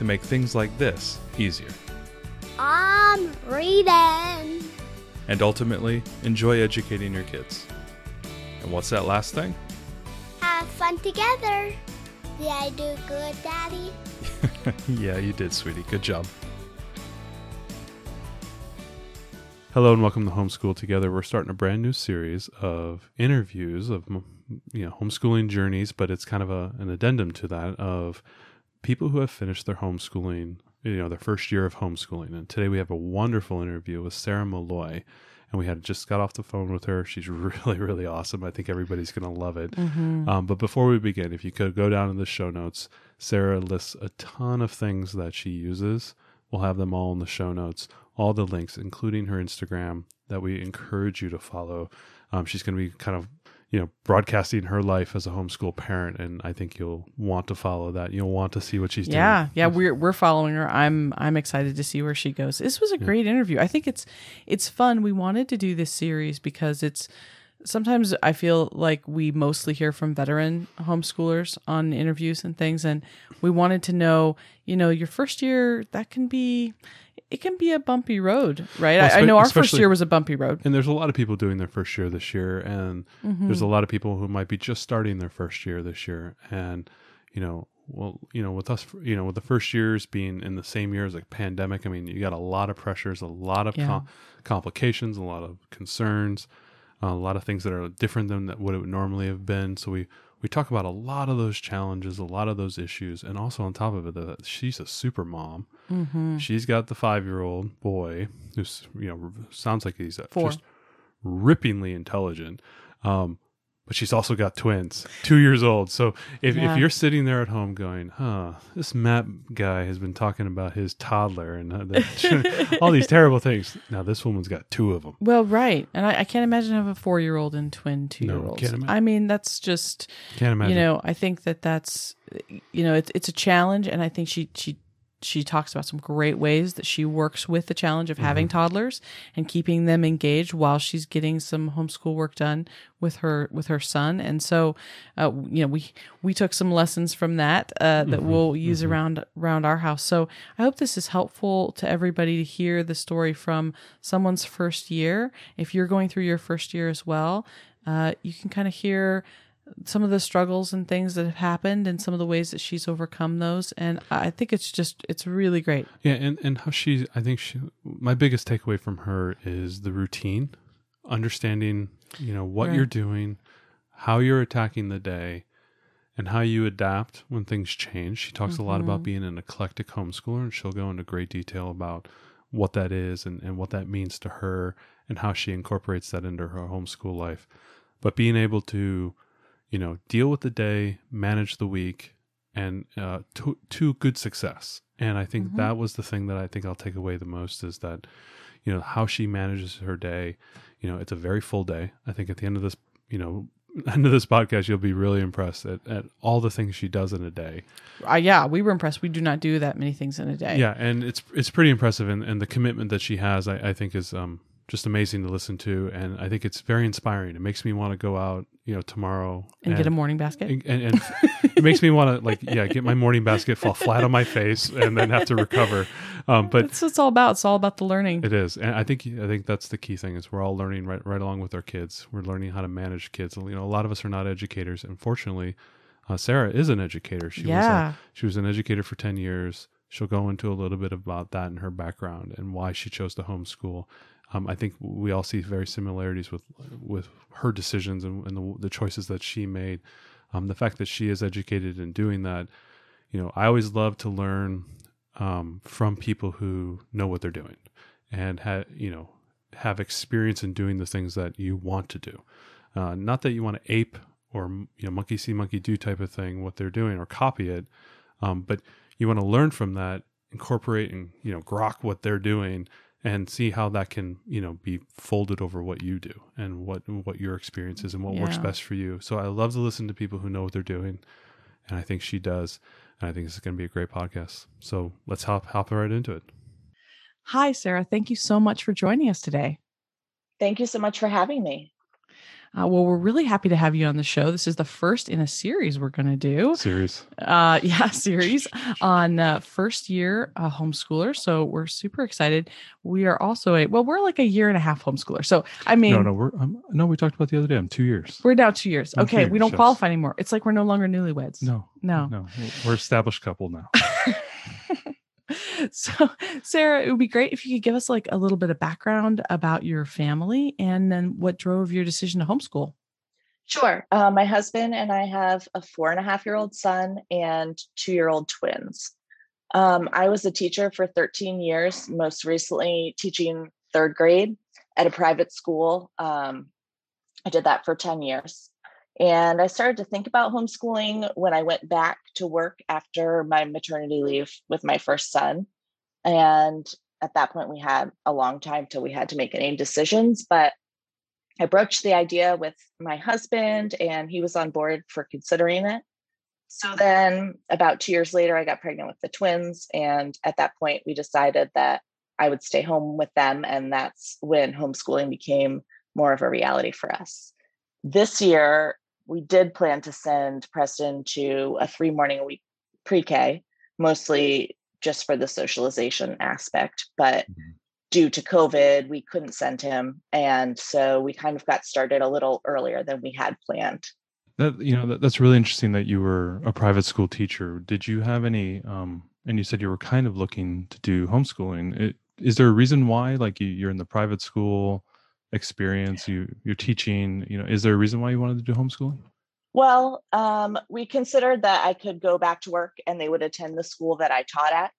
to make things like this easier. I'm reading. And ultimately, enjoy educating your kids. And what's that last thing? Have fun together. Did I do good, Daddy? yeah, you did, sweetie. Good job. Hello and welcome to Homeschool Together. We're starting a brand new series of interviews of you know homeschooling journeys, but it's kind of a, an addendum to that of people who have finished their homeschooling, you know, their first year of homeschooling. And today we have a wonderful interview with Sarah Malloy. And we had just got off the phone with her. She's really, really awesome. I think everybody's going to love it. Um, but before we begin, if you could go down in the show notes, Sarah lists a ton of things that she uses. We'll have them all in the show notes, all the links, including her Instagram, that we encourage you to follow. Um, she's going to be kind of, you know, broadcasting her life as a homeschool parent, and I think you'll want to follow that. You'll want to see what she's doing. yeah doing. yeah we're we're following her i'm i'm excited to see where she goes this was a great interview i think it's it's fun we wanted to do this series because it's sometimes i feel like we mostly hear from veteran homeschoolers on interviews and things and we wanted to know you know your first year that can be it can be a bumpy road right Well, I, I know our first year was a bumpy road And there's a lot of people doing their first year this year, and Mm-hmm. there's a lot of people who might be just starting their first year this year. And you know, well, you know, with us, you know, with the first years being in the same year as a pandemic, I mean, you got a lot of pressures, a lot of Yeah. com- complications, a lot of concerns, a lot of things that are different than that what it would normally have been. So we we talk about a lot of those challenges, a lot of those issues, and also on top of it, that she's a super mom. Mm-hmm. She's got the five year old boy who's you know sounds like he's Four. just rippingly intelligent. Um, but she's also got twins, two years old. So if, Yeah. if you're sitting there at home going, huh, this Matt guy has been talking about his toddler and uh, the, all these terrible things. Now this woman's got two of them. well right and i, I can't imagine having a four-year-old and twin two-year-olds can't i mean that's just Can't imagine. you know i think that that's you know it's it's a challenge and i think she she she talks about some great ways that she works with the challenge of having Mm-hmm. toddlers and keeping them engaged while she's getting some homeschool work done with her with her son and so uh, you know we we took some lessons from that uh, that Mm-hmm. we'll use around around our house so i hope this is helpful to everybody to hear the story from someone's first year if you're going through your first year as well uh, you can kind of hear some of the struggles and things that have happened and some of the ways that she's overcome those and i think it's just it's really great Yeah, and and how she, I think she, my biggest takeaway from her is the routine, understanding, you know, what Right. you're doing, how you're attacking the day, and how you adapt when things change. She talks a lot about mm-hmm. being an eclectic homeschooler, and she'll go into great detail about what that is and, and what that means to her and how she incorporates that into her homeschool life. But being able to, you know, deal with the day, manage the week, and uh, to, to good success. And I think that was the thing that I think I'll take away the most is that, you know, how she manages her day. You know, it's a very full day. I think at the end of this, you know, end of this podcast, you'll be really impressed at, at all the things she does in a day. uh, yeah we were impressed we do not do that many things in a day Yeah, and it's it's pretty impressive, and, and the commitment that she has, I, I think, is um just amazing to listen to, and I think it's very inspiring. It makes me want to go out, you know, tomorrow and get a morning basket? and, and, and it makes me want to like yeah get my morning basket fall flat on my face and then have to recover. Um, but that's what it's all about. It's all about the learning. It is and i think i think that's the key thing is we're all learning right right along with our kids. We're learning how to manage kids. You know a lot of us are not educators. Unfortunately uh, sarah is an educator. She was Yeah. a, she was an educator for 10 years. She'll go into a little bit about that in her background and why she chose to homeschool um, I think we all see very similarities with with her decisions and, and the, the choices that she made. Um, the fact that she is educated in doing that, you know, I always love to learn um, from people who know what they're doing and have you know have experience in doing the things that you want to do. Uh, not that you want to ape or you know monkey see monkey do type of thing what they're doing or copy it, um, but you want to learn from that incorporate and you know grok what they're doing and see how that can you know be folded over what you do and what what your experience is and what works best for you so i love to listen to people who know what they're doing and i think she does and i think this is going to be a great podcast so let's hop hop right into it Hi, Sarah. Thank you so much for joining us today. Thank you so much for having me. Uh, well, we're really happy to have you on the show. This is the first in a series we're going to do. Series. Uh, yeah, series on uh, first year uh, homeschooler. So we're super excited. We are also a well, we're like a year and a half homeschooler. So I mean, no no we're um, no we talked about the other day i'm two years we're now two years. I'm Okay, two we don't yes. qualify anymore. It's like we're no longer newlyweds. no no. no we're established couple now so sarah it would be great if you could give us like a little bit of background about your family and then what drove your decision to homeschool Sure. Uh, my husband and I have a four and a half year old son and two year old twins. Um, I was a teacher for 13 years, most recently teaching third grade at a private school. Um, I did that for 10 years. And I started to think about homeschooling when I went back to work after my maternity leave with my first son. And at that point, we had a long time till we had to make any decisions. But I broached the idea with my husband, and he was on board for considering it. So then, about two years later, I got pregnant with the twins. And at that point, we decided that I would stay home with them. And that's when homeschooling became more of a reality for us. This year, we did plan to send Preston to a three morning a week pre K, mostly just for the socialization aspect. But Mhm. due to COVID, we couldn't send him. And so we kind of got started a little earlier than we had planned. That you know that, that's really interesting that you were a private school teacher. Did you have any? Um, and you said you were kind of looking to do homeschooling. It, is there a reason why? Like you, you're in the private school experience, you you're teaching. You know, is there a reason why you wanted to do homeschooling? Well, um, we considered that I could go back to work and they would attend the school that I taught at.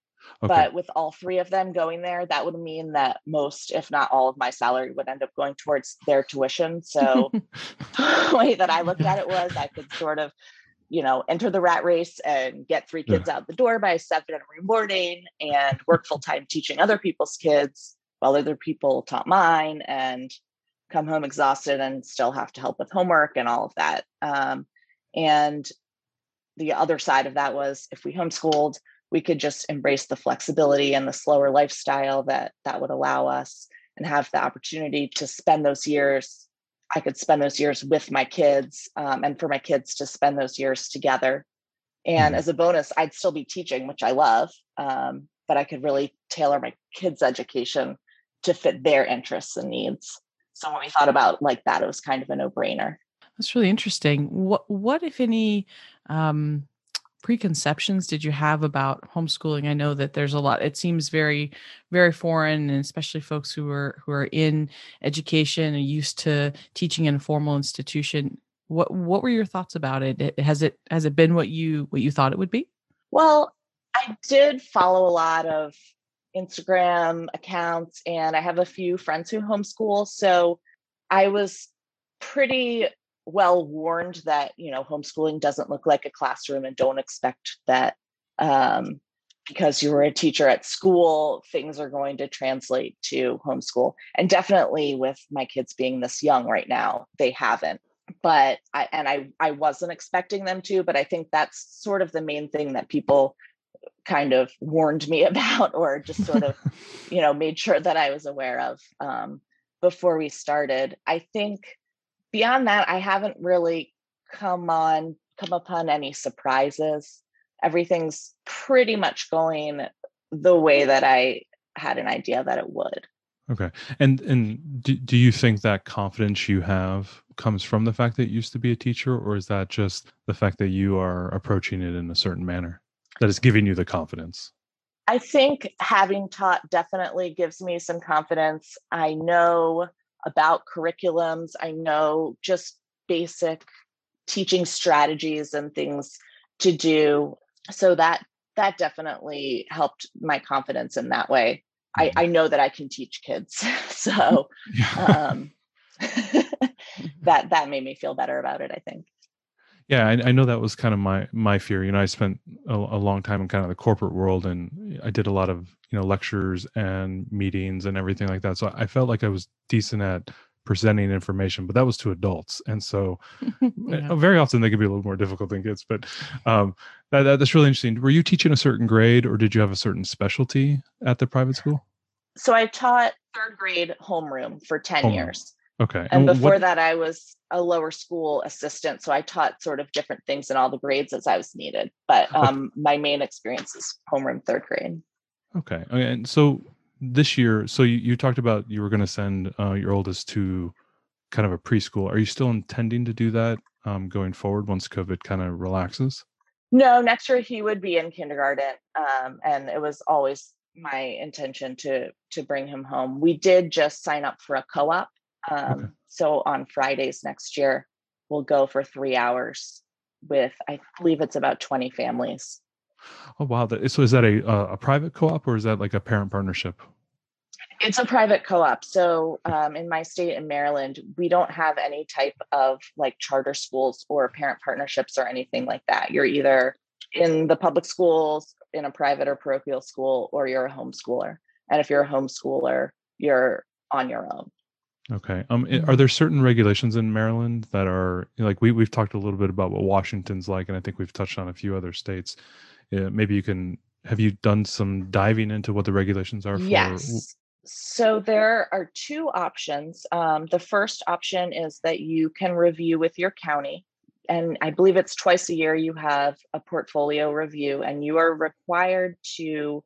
Okay. But with all three of them going there, that would mean that most, if not all, of my salary would end up going towards their tuition. So the way that I looked at it was I could sort of, you know, enter the rat race and get three Yeah. kids out the door by seven every morning and work full time teaching other people's kids while other people taught mine and come home exhausted and still have to help with homework and all of that. Um, and the other side of that was if we homeschooled, we could just embrace the flexibility and the slower lifestyle that that would allow us and have the opportunity to spend those years i could spend those years with my kids um, and for my kids to spend those years together and Mhm. as a bonus i'd still be teaching which i love um, but i could really tailor my kids education to fit their interests and needs so when we thought about like that it was kind of a no-brainer That's really interesting. What what if any um preconceptions did you have about homeschooling? I know that there's a lot. It seems very very foreign and especially folks who are who are in education and used to teaching in a formal institution. What what were your thoughts about it? It- Has it has it been what you what you thought it would be? Well, I did follow a lot of Instagram accounts and I have a few friends who homeschool. So I was pretty well warned that, you know, homeschooling doesn't look like a classroom and don't expect that um, because you were a teacher at school, things are going to translate to homeschool. And definitely with my kids being this young right now, they haven't but I and I I wasn't expecting them to, but I think that's sort of the main thing that people kind of warned me about or just sort of you know made sure that I was aware of um, before we started. I think beyond that, I haven't really come on come upon any surprises. Everything's pretty much going the way that I had an idea that it would. Okay. And and do, do you think that confidence you have comes from the fact that you used to be a teacher or is that just the fact that you are approaching it in a certain manner that is giving you the confidence? I think having taught definitely gives me some confidence. I know about curriculums, I know just basic teaching strategies and things to do. So that that definitely helped my confidence in that way. I, I know that I can teach kids. so um, that that made me feel better about it, I think. Yeah, I, I, know that was kind of my my fear. You know, I spent a, a, long time in kind of the corporate world, and I did a lot of you know lectures and meetings and everything like that. So I felt like I was decent at presenting information, but that was to adults, and so yeah. very often they can be a little more difficult than kids. But um, that, that, that's really interesting. Were you teaching a certain grade, or did you have a certain specialty at the private school? So I taught third grade homeroom for ten homeroom. years. Okay. And, and before what, that, I was a lower school assistant. So I taught sort of different things in all the grades as I was needed. But um, my main experience is homeroom third grade. Okay. okay. And so this year, so you, you talked about you were going to send uh, your oldest to kind of a preschool. Are you still intending to do that um, going forward once COVID kind of relaxes? No, next year he would be in kindergarten. Um, and it was always my intention to to bring him home. We did just sign up for a co-op um, okay. So on Fridays next year, we'll go for three hours with, I believe it's about 20 families. Oh, wow. So is that a, a private co op or is that like a parent partnership? It's a private co op. So um, in my state in Maryland, we don't have any type of like charter schools or parent partnerships or anything like that. You're either in the public schools, in a private or parochial school, or you're a homeschooler. And if you're a homeschooler, you're on your own. Okay. Um, are mm-hmm. there certain regulations in Maryland that are like we we've talked a little bit about what Washington's like, and I think we've touched on a few other states. Yeah, maybe you can have you done some diving into what the regulations are for? Yes. So there are two options. Um, the first option is that you can review with your county, and I believe it's twice a year. You have a portfolio review, and you are required to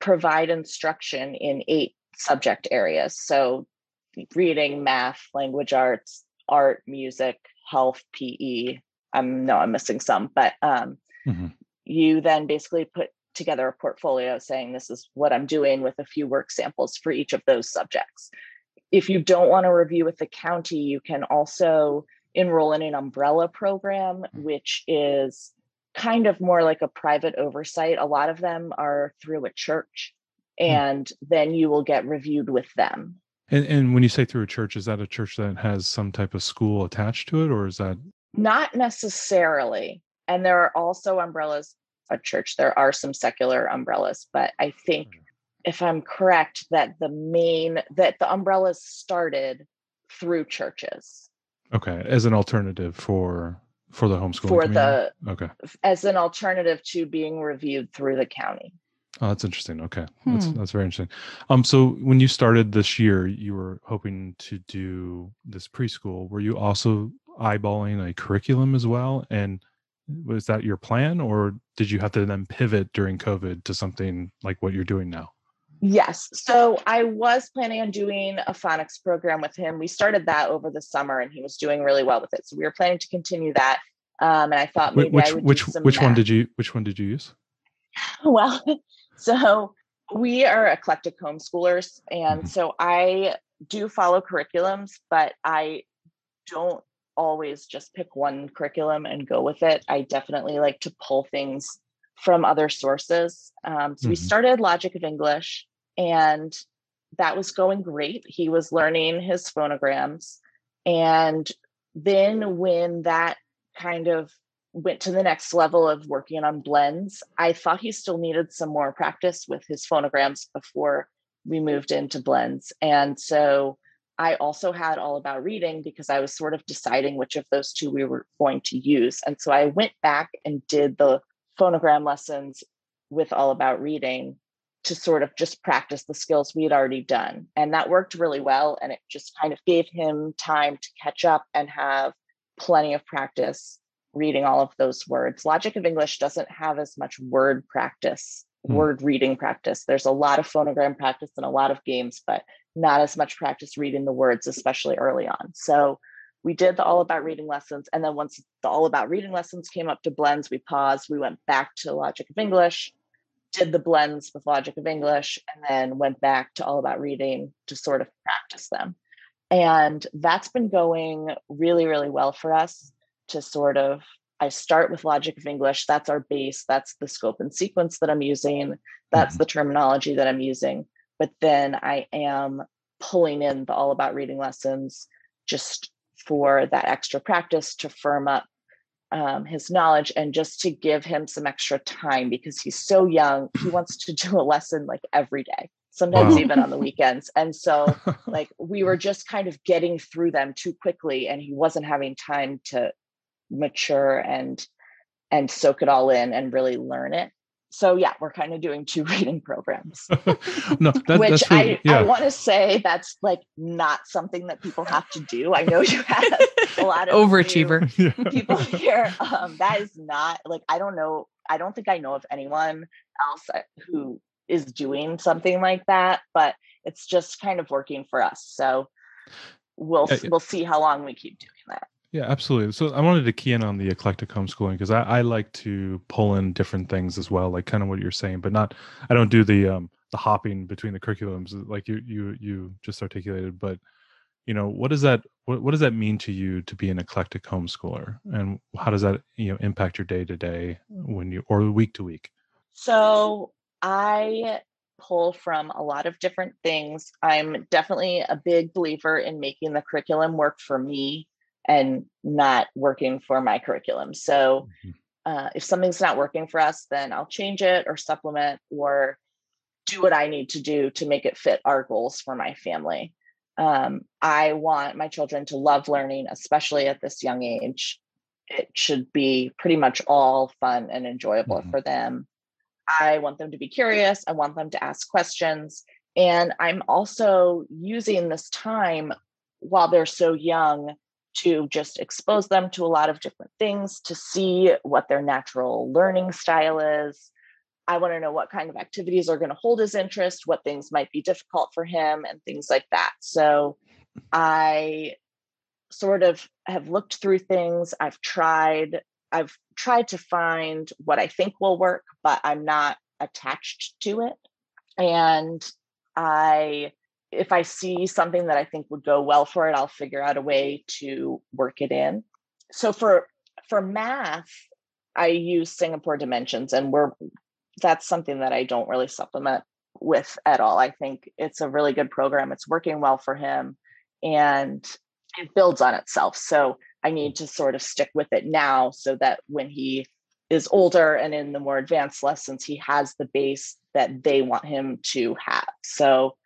provide instruction in eight subject areas. So reading, math, language arts, art, music, health, PE. I'm no, I'm missing some, but um, mm-hmm. you then basically put together a portfolio saying this is what I'm doing with a few work samples for each of those subjects. If you don't want to review with the county, you can also enroll in an umbrella program, which is kind of more like a private oversight. A lot of them are through a church, hmm. and then you will get reviewed with them. And, and when you say through a church, is that a church that has some type of school attached to it, or is that not necessarily? And there are also umbrellas a church. There are some secular umbrellas, but I think if I'm correct, that the main that the umbrellas started through churches. Okay, as an alternative for for the homeschooling for community? the okay as an alternative to being reviewed through the county. Oh, that's interesting. Okay, hmm. that's that's very interesting. Um, so when you started this year, you were hoping to do this preschool. Were you also eyeballing a curriculum as well? And was that your plan, or did you have to then pivot during COVID to something like what you're doing now? Yes. So I was planning on doing a phonics program with him. We started that over the summer, and he was doing really well with it. So we were planning to continue that. Um, and I thought maybe which I would which which math. one did you which one did you use? Well, so we are eclectic homeschoolers. And mm-hmm. so I do follow curriculums, but I don't always just pick one curriculum and go with it. I definitely like to pull things from other sources. Um, so mm-hmm. we started Logic of English, and that was going great. He was learning his phonograms. And then when that kind of went to the next level of working on blends. I thought he still needed some more practice with his phonograms before we moved into blends. And so I also had all about reading because I was sort of deciding which of those two we were going to use. And so I went back and did the phonogram lessons with all about reading to sort of just practice the skills we had already done. And that worked really well. And it just kind of gave him time to catch up and have plenty of practice reading all of those words. Logic of English doesn't have as much word practice, mm. word reading practice. There's a lot of phonogram practice and a lot of games, but not as much practice reading the words, especially early on. So we did the all about reading lessons. And then once the all about reading lessons came up to blends, we paused, we went back to Logic of English, did the blends with Logic of English, and then went back to all about reading to sort of practice them. And that's been going really, really well for us to sort of I start with logic of English. That's our base. That's the scope and sequence that I'm using. That's mm-hmm. the terminology that I'm using. But then I am pulling in the all about reading lessons just for that extra practice to firm up um, his knowledge and just to give him some extra time because he's so young. He wants to do a lesson like every day, sometimes Wow. even on the weekends. And so, like, we were just kind of getting through them too quickly, and he wasn't having time to mature and and soak it all in and really learn it. So yeah, we're kind of doing two reading programs no, that, which that's really, I, yeah. I want to say that's like not something that people have to do. I know you have a lot of Overachiever. people here. Um, that is not like I don't know. I don't think I know of anyone else uh, who is doing something like that, but it's just kind of working for us. So we'll Yeah, yeah. we'll see how long we keep doing that. Yeah, absolutely. So I wanted to key in on the eclectic homeschooling because I, I like to pull in different things as well, like kind of what you're saying, but not I don't do the um the hopping between the curriculums uh, like you you you just articulated. But you know, what does that what, what does that mean to you to be an eclectic homeschooler, and how does that you know impact your day to day when you or week to week? So I pull from a lot of different things. I'm definitely a big believer in making the curriculum work for me and not working for my curriculum. So Mhm. uh, if something's not working for us, then I'll change it or supplement or do what I need to do to make it fit our goals for my family. Um, I want my children to love learning, especially at this young age. It should be pretty much all fun and enjoyable Mhm. for them. I want them to be curious. I want them to ask questions. And I'm also using this time while they're so young to just expose them to a lot of different things to see what their natural learning style is. I want to know what kind of activities are going to hold his interest, what things might be difficult for him, and things like that. So I sort of have looked through things. I've tried, I've tried to find what I think will work, but I'm not attached to it. And I if I see something that I think would go well for it, I'll figure out a way to work it in. So for for math, I use Singapore Dimensions, and we're that's something that I don't really supplement with at all. I think it's a really good program. It's working well for him, and it builds on itself. So I need to sort of stick with it now, so that when he is older and in the more advanced lessons, he has the base that they want him to have. So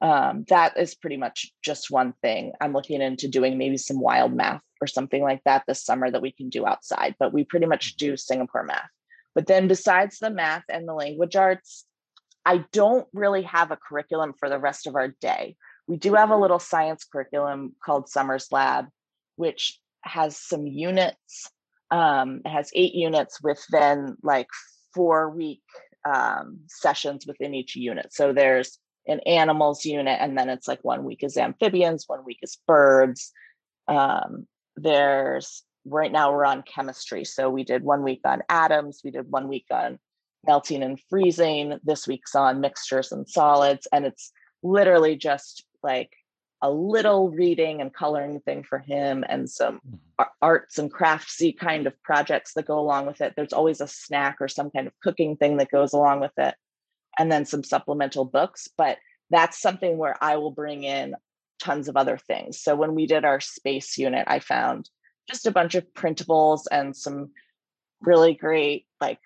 um, that is pretty much just one thing. I'm looking into doing maybe some wild math or something like that this summer that we can do outside, but we pretty much do Singapore math. But then besides the math and the language arts, I don't really have a curriculum for the rest of our day. We do have a little science curriculum called Summers Lab, which has some units. Um, it has eight units with then like four week um, sessions within each unit. So there's an animals unit, and then it's like one week is amphibians, one week is birds. Um, there's right now we're on chemistry. So we did one week on atoms, we did one week on melting and freezing. This week's on mixtures and solids. And it's literally just like a little reading and coloring thing for him and some arts and craftsy kind of projects that go along with it. There's always a snack or some kind of cooking thing that goes along with it. And then some supplemental books. But that's something where I will bring in tons of other things. So when we did our space unit, I found just a bunch of printables and some really great like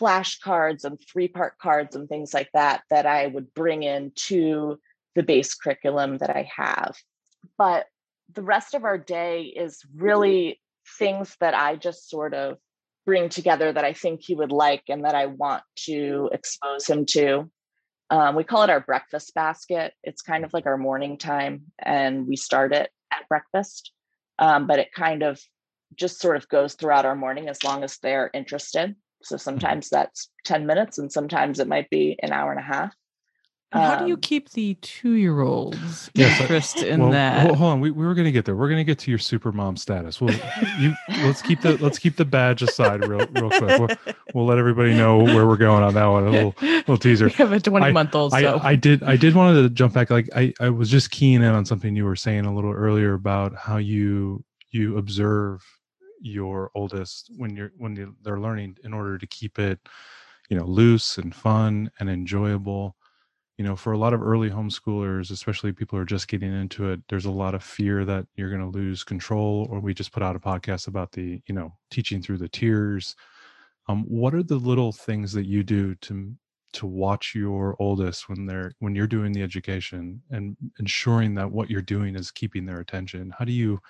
flashcards and three part cards and things like that that I would bring in to the base curriculum that I have. But the rest of our day is really things that I just sort of bring together that I think he would like and that I want to expose him to. Um, we call it our breakfast basket. It's kind of like our morning time, and we start it at breakfast. Um, but it kind of just sort of goes throughout our morning as long as they're interested. So sometimes that's 10 minutes, and sometimes it might be an hour and a half. And how do you Um, keep the two year olds Yes, I- interest in well, that? Hold, hold on, we, we were going to get there. We're going to get to your super mom status. Well, you let's keep the let's keep the badge aside real real quick. We'll, we'll let everybody know where we're going on that one. A little little teaser. We have a 20 month old. I, So I did I did want to jump back. Like I, I was just keying in on something you were saying a little earlier about how you you observe your oldest when you're when they're learning in order to keep it, you know, loose and fun and enjoyable. You know, for a lot of early homeschoolers, especially people who are just getting into it, there's a lot of fear that you're going to lose control. Or we just put out a podcast about the, you know, teaching through the tears Um, what are the little things that you do to to watch your oldest when they're when you're doing the education and ensuring that what you're doing is keeping their attention? How do you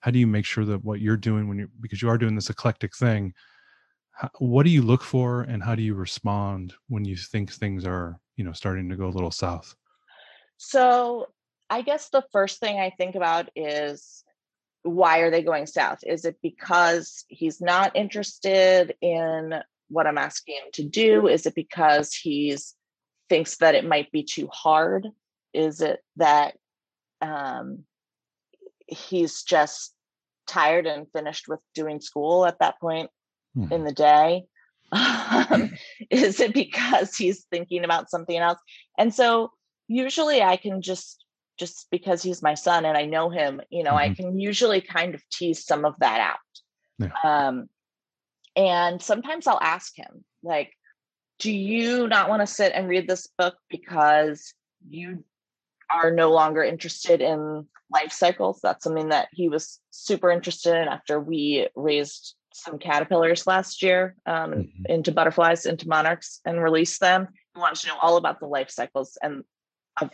how do you make sure that what you're doing when you because you are doing this eclectic thing what do you look for and how do you respond when you think things are you know starting to go a little south so i guess the first thing i think about is why are they going south is it because he's not interested in what i'm asking him to do is it because he's thinks that it might be too hard is it that um, he's just tired and finished with doing school at that point hmm. in the day? Um, is it because he's thinking about something else? And so usually I can just just because he's my son and I know him, you know, mm-hmm. I can usually kind of tease some of that out. Yeah. Um, and sometimes I'll ask him, like, do you not want to sit and read this book because you are no longer interested in life cycles. That's something that he was super interested in after we raised some caterpillars last year um, mm-hmm. into butterflies, into monarchs, and released them. He wanted to know all about the life cycles and of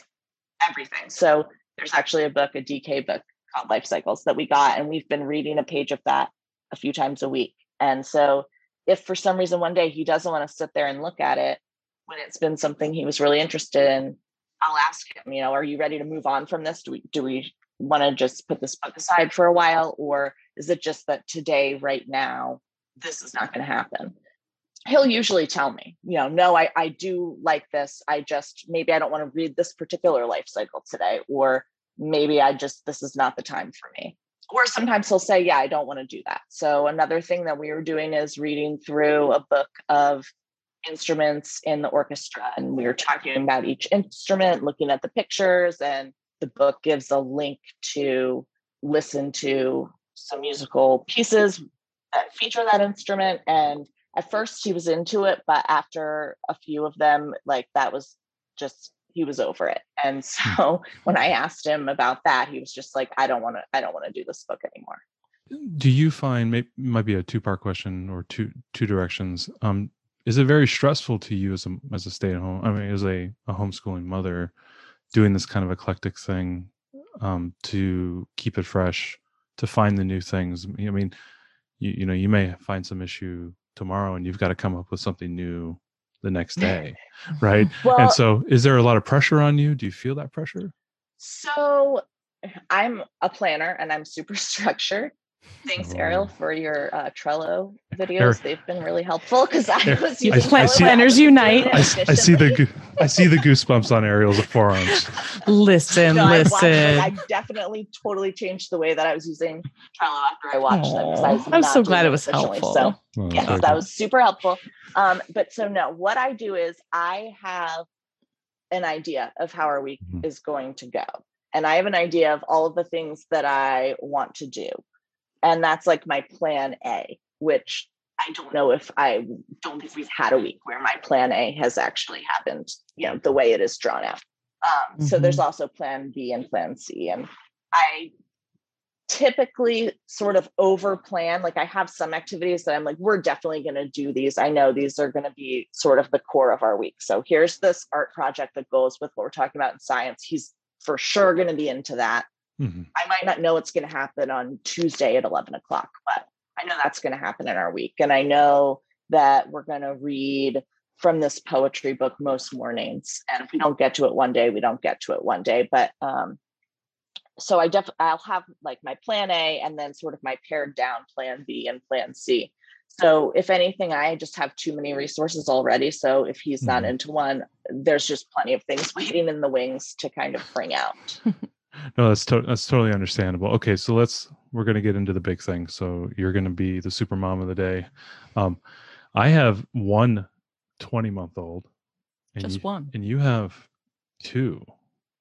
everything. So there's actually a book, a DK book called Life Cycles that we got, and we've been reading a page of that a few times a week. And so if for some reason one day he doesn't want to sit there and look at it when it's been something he was really interested in, I'll ask him, you know, are you ready to move on from this? Do we do we want to just put this book aside for a while? Or is it just that today, right now, this is not going to happen? He'll usually tell me, you know, no, I, I do like this. I just maybe I don't want to read this particular life cycle today, or maybe I just this is not the time for me. Or sometimes he'll say, Yeah, I don't want to do that. So another thing that we were doing is reading through a book of instruments in the orchestra and we were talking about each instrument looking at the pictures and the book gives a link to listen to some musical pieces that feature that instrument and at first he was into it but after a few of them like that was just he was over it. And so when i asked him about that he was just like i don't want to i don't want to do this book anymore. Do you find maybe might be a two part question or two two directions um is it very stressful to you as a as a stay at home i mean as a, a homeschooling mother doing this kind of eclectic thing um to keep it fresh to find the new things. I mean you, you know you may find some issue tomorrow and you've got to come up with something new the next day right? Well, and so is there a lot of pressure on you? Do you feel that pressure? So i'm a planner and i'm super structured Thanks, Ariel, oh. for your uh, Trello videos. They've been really helpful because I was using I, I see, Planners Unite. I, I, see the I see the goosebumps on Ariel's forearms. listen, no, listen. I, definitely totally changed the way that I was using Trello after I watched Aww. them. I am so glad it was helpful. So oh, yes, okay. that was super helpful. Um, but so no, what I do is I have an idea of how our week mm-hmm. is going to go. And I have an idea of all of the things that I want to do and that's like my plan A, which I don't know if I don't think we've had a week where my plan A has actually happened, you know, the way it is drawn out. Um, mm-hmm. So there's mm-hmm. also plan B and plan C. And I typically sort of over plan. Like I have some activities that I'm like, we're definitely going to do these. I know these are going to be sort of the core of our week. So here's this art project that goes with what we're talking about in science. He's for sure going to be into that. Mm-hmm. I might not know what's going to happen on Tuesday at 11 o'clock, but I know that's going to happen in our week. And I know that we're going to read from this poetry book most mornings. And if we don't get to it one day, we don't get to it one day. But um, so I def I'll have like my plan A and then sort of my pared down plan B and plan C. So if anything, I just have too many resources already. So if he's not mm-hmm. into one, there's just plenty of things waiting in the wings to kind of bring out. no that's to- that's totally understandable. Okay so let's we're going to get into the big thing. So you're going to be the super mom of the day. Um i have one 20 month old just you, one. and you have two.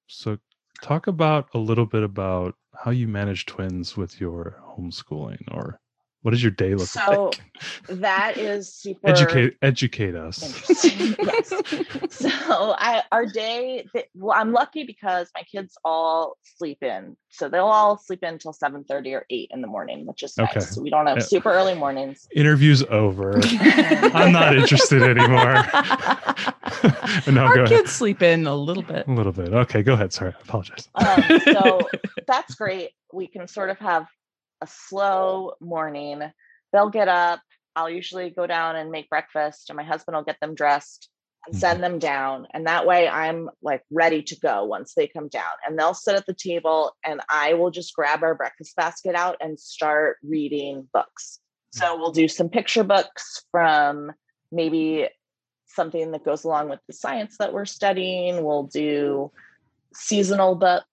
So talk about a little bit about how you manage twins with your homeschooling or What does your day look So like? So that is super Educate educate us. Yes. So I our day well, I'm lucky because my kids all sleep in. So they'll all sleep in until 7 30 or 8 in the morning, which is Okay. nice. So we don't have Yeah. super early mornings. Interview's over. I'm not interested anymore. no, Our go ahead. kids sleep in a little bit. A little bit. Okay, go ahead. Sorry, I apologize. Um, so that's great. We can sort of have a slow morning. They'll get up. I'll usually go down and make breakfast, and my husband will get them dressed and mm-hmm. send them down. And that way I'm like ready to go once they come down. And they'll sit at the table, and I will just grab our breakfast basket out and start reading books. Mm. So we'll do some picture books from maybe something that goes along with the science that we're studying. We'll do seasonal book.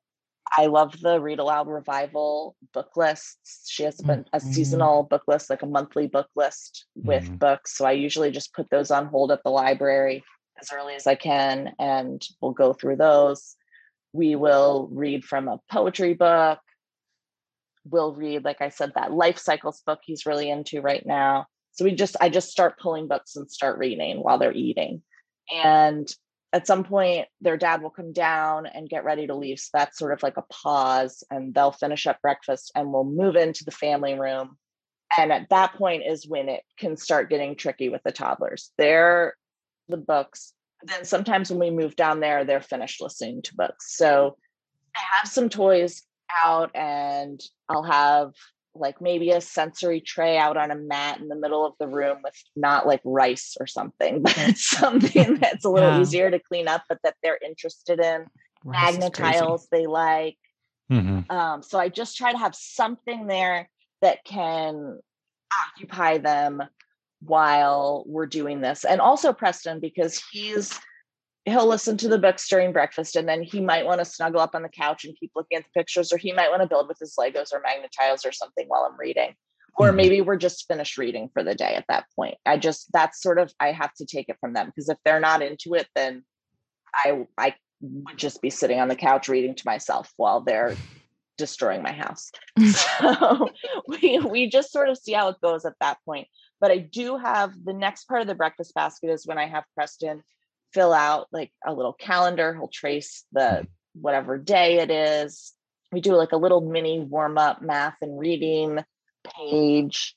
I love the Read Aloud Revival book lists. She has a, bun- a seasonal book list, like a monthly book list with Mhm. books. So I usually just put those on hold at the library as early as I can, and we'll go through those. We will read from a poetry book. We'll read, like I said, that life cycles book he's really into right now. So we just, I just start pulling books and start reading while they're eating. And at some point, their dad will come down and get ready to leave. So that's sort of like a pause, and they'll finish up breakfast and we'll move into the family room. And at that point is when it can start getting tricky with the toddlers. They're the books. Then sometimes when we move down there, they're finished listening to books. So I have some toys out, and I'll have like maybe a sensory tray out on a mat in the middle of the room with not like rice or something, but something that's a little Yeah. easier to clean up, but that they're interested in. Rice is tiles they like. Mhm. Um, so I just try to have something there that can occupy them while we're doing this. And also Preston, because he's he'll listen to the books during breakfast and then he might want to snuggle up on the couch and keep looking at the pictures, or he might want to build with his Legos or Magna tiles or something while I'm reading. Or Mhm. maybe we're just finished reading for the day at that point. I just that's sort of I have to take it from them because if they're not into it, then I I would just be sitting on the couch reading to myself while they're destroying my house. so we we just sort of see how it goes at that point. But I do have the next part of the breakfast basket is when I have Preston fill out like a little calendar. He'll trace the mm-hmm. whatever day it is. We do like a little mini warm up math and reading page.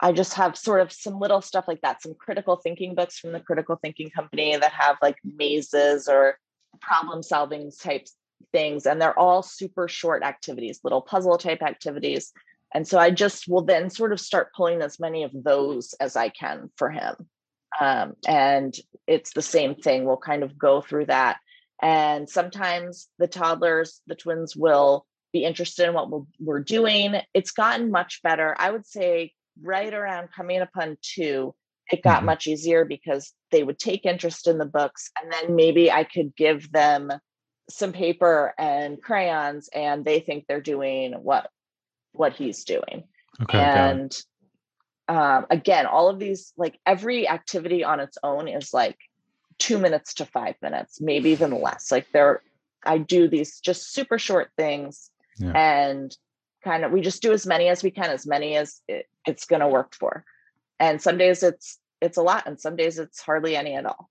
I just have sort of some little stuff like that, some critical thinking books from the critical thinking company that have like mazes or problem solving type things. And they're all super short activities, little puzzle type activities. And so I just will then sort of start pulling as many of those as I can for him. Um, and it's the same thing. We'll kind of go through that. And sometimes the toddlers, the twins will be interested in what we're, we're doing. It's gotten much better. I would say right around coming upon two, it got Mhm. much easier because they would take interest in the books. And then maybe I could give them some paper and crayons and they think they're doing what what he's doing Okay. and um, again all of these like every activity on its own is like two minutes to five minutes maybe even less like there i do these just super short things Yeah. and kind of we just do as many as we can as many as it, it's going to work for and some days it's it's a lot and some days it's hardly any at all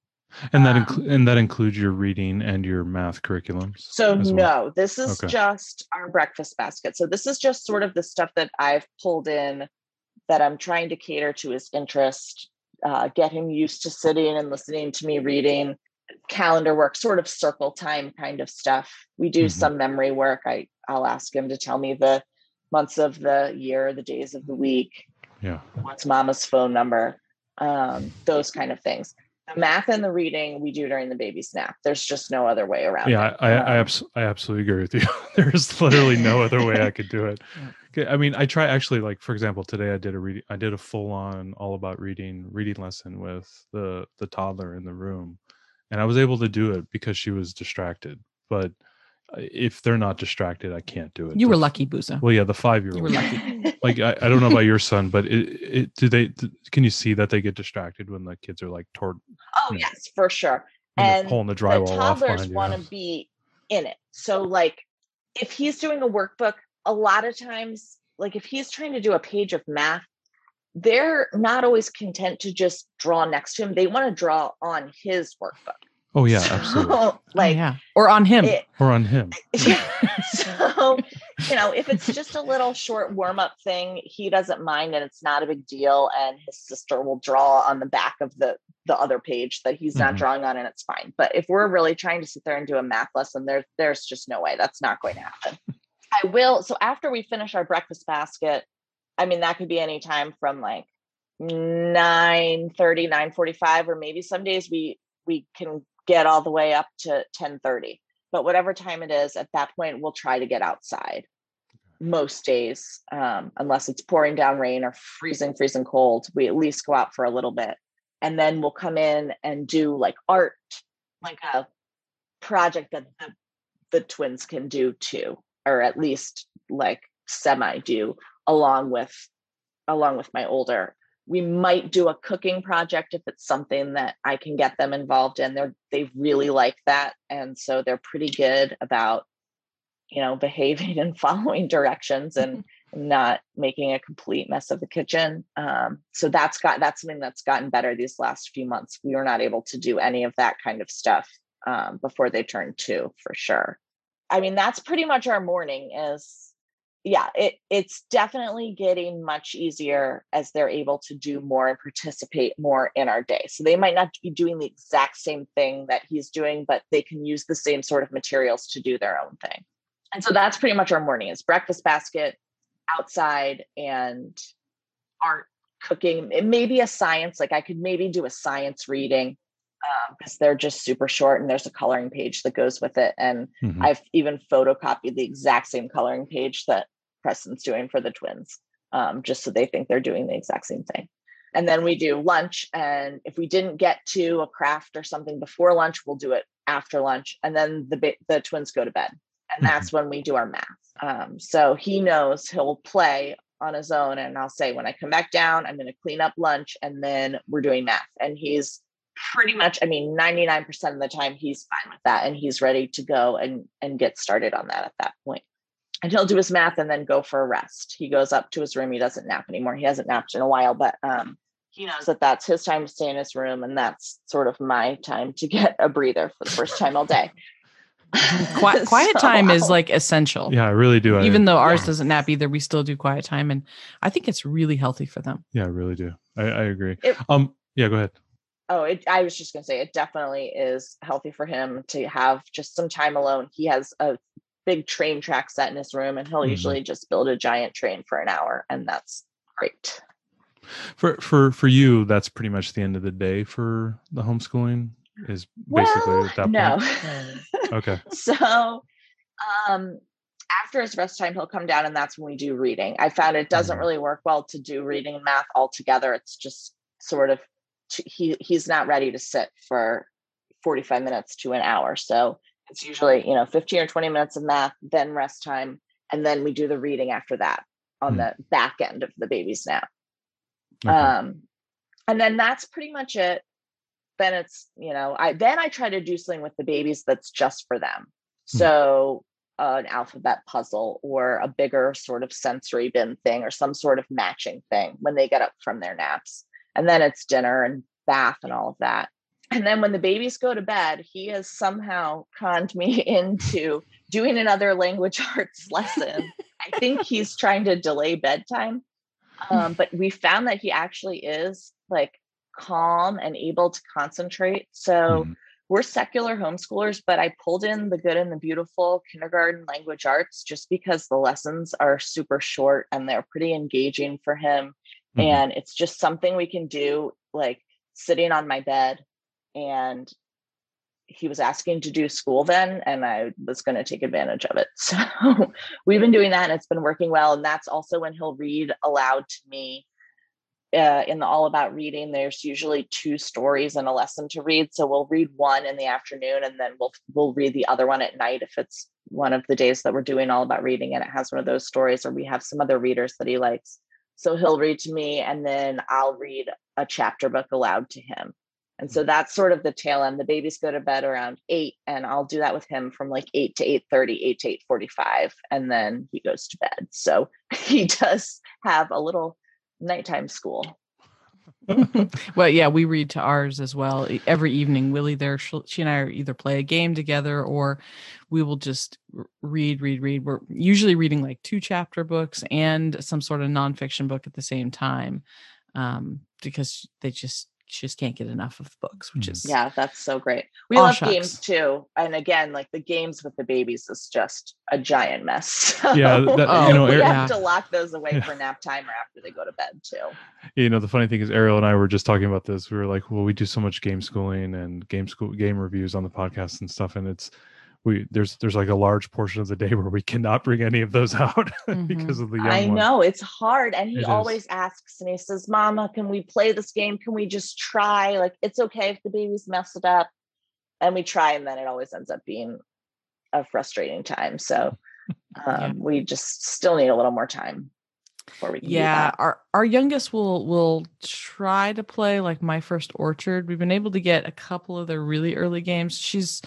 And that um, and that includes your reading and your math curriculums. So no, well. this is Okay. just our breakfast basket. So this is just sort of the stuff that I've pulled in that I'm trying to cater to his interest, uh, get him used to sitting and listening to me reading, calendar work, sort of circle time kind of stuff. We do Mhm. some memory work. I I'll ask him to tell me the months of the year, the days of the week, Yeah. what's mama's phone number, um, those kind of things. The math and the reading we do during the baby snap. There's just no other way around. Yeah, it. I, I, I, Um, abs- I absolutely agree with you. There's literally no other way I could do it. Yeah. Okay, I mean, I try actually, like for example, today I did a reading, I did a full on all about reading reading lesson with the the toddler in the room, and I was able to do it because she was distracted. But uh, if they're not distracted, I can't do it. You were The- lucky, Buza. Well, yeah, the five year You were old. lucky. Like I, I don't know about your son, but it, it do they d- can you see that they get distracted when the kids are like toward Oh Yeah. yes, for sure. And pulling the the drywall off toddlers want to be in it. So like if he's doing a workbook, a lot of times like if he's trying to do a page of math, they're not always content to just draw next to him. They want to draw on his workbook. Oh yeah, absolutely. Like oh, yeah, or on him. it- Or on him. so you know if it's just a little short warm-up thing he doesn't mind and it's not a big deal and his sister will draw on the back of the the other page that he's not Mhm. drawing on and it's fine but if we're really trying to sit there and do a math lesson there's there's just no way that's not going to happen i will so after we finish our breakfast basket i mean that could be any time from like 9 30 9 45 or maybe some days we we can get all the way up to 10 30 but whatever time it is at that point we'll try to get outside most days um, unless it's pouring down rain or freezing freezing cold we at least go out for a little bit and then we'll come in and do like art like a project that the, the twins can do too or at least like semi do along with along with my older we might do a cooking project if it's something that I can get them involved in. They're they really like that, and so they're pretty good about, you know, behaving and following directions and not making a complete mess of the kitchen. Um, so that's got that's something that's gotten better these last few months. We were not able to do any of that kind of stuff um, before they turned two, for sure. I mean, that's pretty much our morning. Is yeah it it's definitely getting much easier as they're able to do more and participate more in our day so they might not be doing the exact same thing that he's doing but they can use the same sort of materials to do their own thing and so that's pretty much our morning is breakfast basket outside and art cooking it may be a science like i could maybe do a science reading because they're just super short and there's a coloring page that goes with it and Mhm. I've even photocopied the exact same coloring page that Preston's doing for the twins, um, just so they think they're doing the exact same thing. And then we do lunch. And if we didn't get to a craft or something before lunch, we'll do it after lunch. And then the the twins go to bed, and that's when we do our math. Um, so he knows he'll play on his own, and I'll say when I come back down, I'm going to clean up lunch, and then we're doing math. And he's pretty much i mean 99% of the time he's fine with that and he's ready to go and and get started on that at that point. point and he'll do his math and then go for a rest he goes up to his room he doesn't nap anymore he hasn't napped in a while but um he knows that that's his time to stay in his room and that's sort of my time to get a breather for the first time all day Qui- quiet So time is like essential. Yeah, I really do. I, Even though ours Yeah. doesn't nap either, we still do quiet time, and I think it's really healthy for them. yeah, I really do. I, I agree. It- um, yeah, go ahead. Oh it, i was just going to say it definitely is healthy for him to have just some time alone he has a big train track set in his room and he'll Mhm. usually just build a giant train for an hour and that's great For for for you, that's pretty much the end of the day for the homeschooling. Is basically well, at that no point. Okay. so um after his rest time he'll come down and that's when we do reading i found it doesn't Mhm. really work well to do reading and math all together it's just sort of t- he he's not ready to sit for 45 minutes to an hour so it's usually you know 15 or 20 minutes of math then rest time and then we do the reading after that on Hmm. the back end of the baby's nap Okay. um and then that's pretty much it then it's you know i then i try to do something with the babies that's just for them Hmm. so uh, an alphabet puzzle or a bigger sort of sensory bin thing or some sort of matching thing when they get up from their naps and then it's dinner and bath and all of that. And then when the babies go to bed he has somehow conned me into doing another language arts lesson. I think he's trying to delay bedtime. Um, but we found that he actually is like calm and able to concentrate. So Mhm. we're secular homeschoolers but i pulled in the good and the beautiful kindergarten language arts just because the lessons are super short and they're pretty engaging for him Mhm. and it's just something we can do like sitting on my bed and he was asking to do school then and i was going to take advantage of it. So we've been doing that and it's been working well and that's also when he'll read aloud to me uh, in the all about reading. There's usually two stories and a lesson to read so we'll read one in the afternoon and then we'll we'll read the other one at night if it's one of the days that we're doing all about reading and it has one of those stories or we have some other readers that he likes so he'll read to me and then i'll read a chapter book aloud to him And so mm-hmm. that's sort of the tail end. The babies go to bed around eight, and I'll do that with him from like eight to eight thirty, eight to eight forty-five, and then he goes to bed. So he does have a little nighttime school. well, yeah, we read to ours as well every evening. Willie, there, she'll- and I are either play a game together or we will just read, read, read. We're usually reading like two chapter books and some sort of nonfiction book at the same time, um, because they just she just can't get enough of the books, which Mhm. is Yeah, that's so great. We love shucks. games too. And again, like the games with the babies is just a giant mess. Yeah, that- Oh, you know, we Ari- have Yeah. to lock those away Yeah. for nap time or after they go to bed too. you know the funny thing is ariel and i were just talking about this we were like well we do so much game schooling and game school game reviews on the podcast and stuff and it's we there's there's like a large portion of the day where we cannot bring any of those out because of the young I one. know it's hard. And he It is. always asks and he says, Mama, can we play this game? Can we just try? Like, it's okay if the babies mess it up. And we try, and then it always ends up being a frustrating time. So um, Yeah. we just still need a little more time before we can do yeah that. our our youngest will will try to play like my first orchard we've been able to get a couple of their really early games she's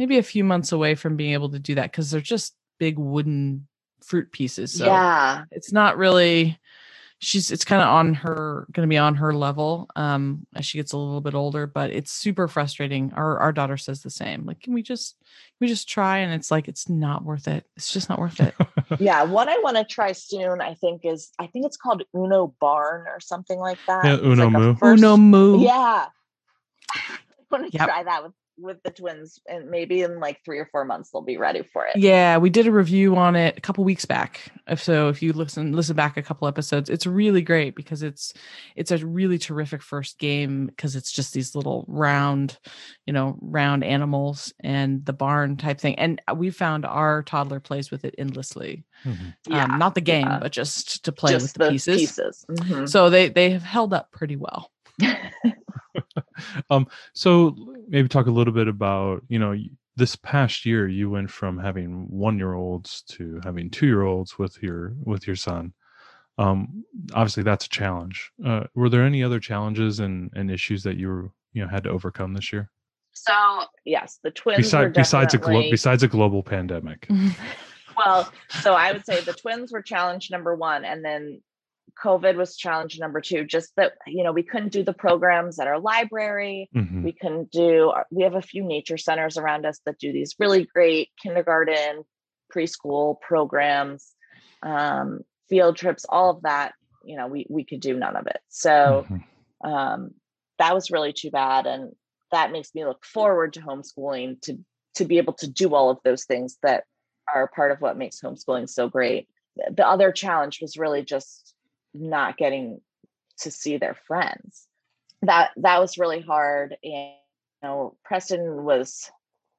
maybe a few months away from being able to do that because they're just big wooden fruit pieces so yeah. it's not really she's it's kind of on her going to be on her level um as she gets a little bit older but it's super frustrating our our daughter says the same like can we just can we just try and it's like it's not worth it it's just not worth it Yeah. What I want to try soon, I think, is I think it's called Uno Barn or something like that. Yeah, Uno like Moo. first- Uno moo Yeah. I want to Yep. try that with with the twins, and maybe in like three or four months they'll be ready for it. Yeah, we did a review on it a couple weeks back. If so, if you listen listen back a couple episodes, it's really great because it's it's a really terrific first game because it's just these little round, you know, round animals and the barn type thing. And we found our toddler plays with it endlessly. Mhm. Yeah, um, not the game, yeah. but just to play Just with the, pieces. Mhm. So they they have held up pretty well. um so maybe talk a little bit about you know this past year you went from having one year olds to having two year olds with your with your son. Um obviously that's a challenge. Uh were there any other challenges and and issues that you were you know had to overcome this year? So yes, the twins were besides besides a glo- besides a global pandemic. Well. So I would say the twins were challenge number one, and then COVID was challenge number two. Just that you know we couldn't do the programs at our library. Mhm. We can do, we have a few nature centers around us that do these really great kindergarten, preschool programs, um, field trips, all of that. You know, we, we could do none of it. So Mhm. um, that was really too bad. And that makes me look forward to homeschooling to, to be able to do all of those things that are part of what makes homeschooling so great. The other challenge was really just not getting to see their friends that that was really hard and you know preston was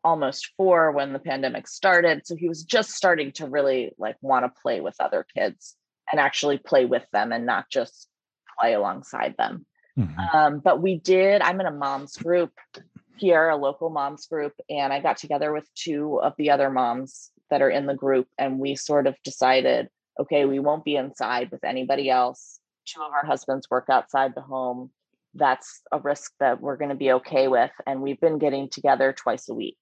almost four when the pandemic started so he was just starting to really like want to play with other kids and actually play with them and not just play alongside them Mhm. um, but we did i'm in a moms group here a local moms group and i got together with two of the other moms that are in the group and we sort of decided okay we won't be inside with anybody else. Two of our husbands work outside the home. That's a risk that we're going to be okay with and we've been getting together twice a week.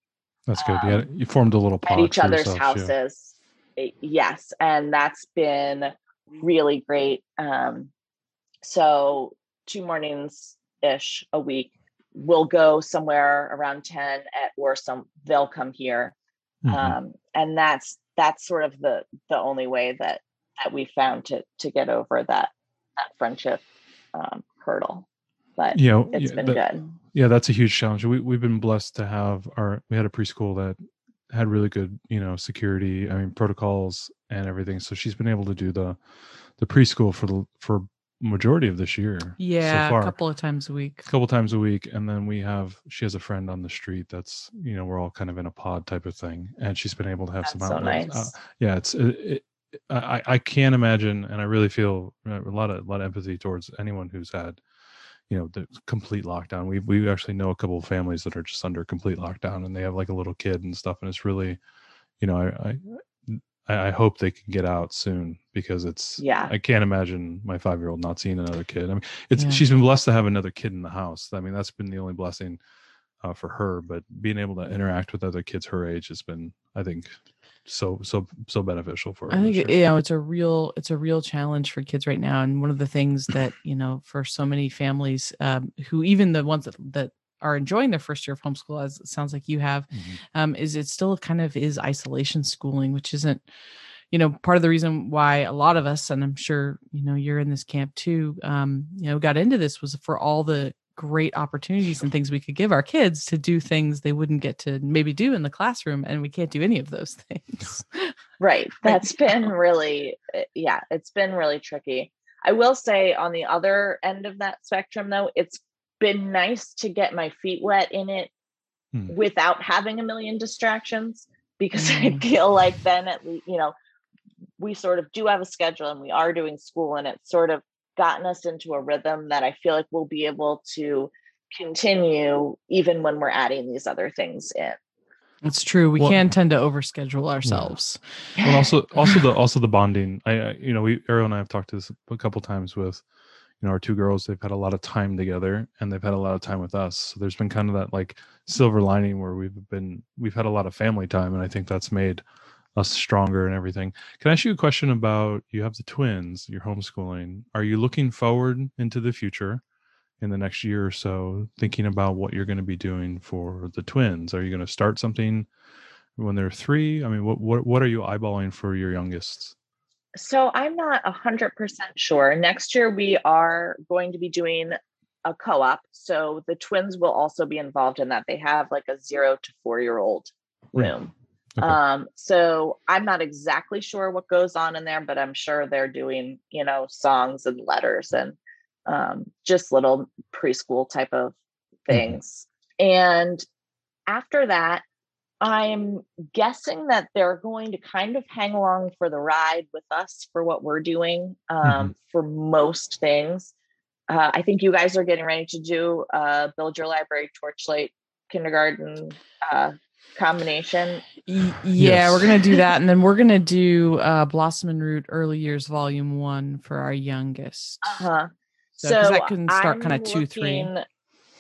That's good. Yeah you formed a little pod at each other's yourselves, yeah. houses. Eh, yes and that's been really great um so two mornings ish a week. We'll go somewhere around 10 at or some they'll come here. Mhm. um and that's that's sort of the the only way that that we found to to get over that that friendship um hurdle. But yeah it's yeah, been that- good. yeah that's a huge challenge. We, we've been blessed to have our we had a preschool that had really good you know security i mean protocols and everything. So she's been able to do the the preschool for the for majority of this year Yeah, so far a couple of times a week. a couple times a week and then we have she has a friend on the street that's you know we're all kind of in a pod type of thing and she's been able to have that's some so outlets. Uh, nice yeah it's it, it, I, I can't imagine and i really feel uh, a lot of a lot of empathy towards anyone who's had you know the complete lockdown we we actually know a couple of families that are just under complete lockdown and they have like a little kid and stuff and it's really you know i i I, I hope they can get out soon because it's Yeah. I can't imagine my five year old not seeing another kid. I mean, it's Yeah. she's been blessed to have another kid in the house. I mean, that's been the only blessing uh, for her. But being able to interact with other kids her age has been, I think, so so so beneficial for her. I think year. you know it's a real it's a real challenge for kids right now, and one of the things that you know for so many families um, who even the ones that that are enjoying their first year of homeschool, as it sounds like you have, Mhm. um, is it still kind of is isolation schooling, which isn't you know part of the reason why a lot of us, and I'm sure you know you're in this camp too, um, you know, got into this was for all the great opportunities and things we could give our kids to do things they wouldn't get to maybe do in the classroom and we can't do any of those things Right. That's been really, uh, yeah, it's been really tricky. I will say on the other end of that spectrum, though, it's been nice to get my feet wet in it Hmm. without having a million distractions because I Mm. feel like then at least, you know, we sort of do have a schedule and we are doing school and it's sort of gotten us into a rhythm that I feel like we'll be able to continue even when we're adding these other things in. It's true. We Well- can tend to overschedule ourselves. Well, also also the also the bonding. I, I you know we Ariel and I have talked to this a couple times with you know our two girls. They've had a lot of time together and they've had a lot of time with us. So there's been kind of that like silver lining where we've been we've had a lot of family time, and I think that's made us stronger and everything. Can I ask you a question about you have the twins, you're homeschooling. Are you looking forward into the future? in the next year or so thinking about what you're going to be doing for the twins are you going to start something when they're three i mean what what, what are you eyeballing for your youngest So I'm not a hundred percent sure. Next year we are going to be doing a co-op. So the twins will also be involved in that. They have like a zero to four year old room. Okay. Um, so I'm not exactly sure what goes on in there, but I'm sure they're doing, you know, songs and letters and um, just little preschool type of things. And after that, I'm guessing that they're going to kind of hang along for the ride with us for what we're doing um, for most things. Uh, I think you guys are getting ready to do uh, Build Your Library Torchlight Kindergarten uh, combination. Yeah, Yes. we're gonna do that, and then we're gonna do uh, Blossom and Root Early Years Volume One for our youngest. Uh-huh. So- So, 'cause that can start kinda two, three.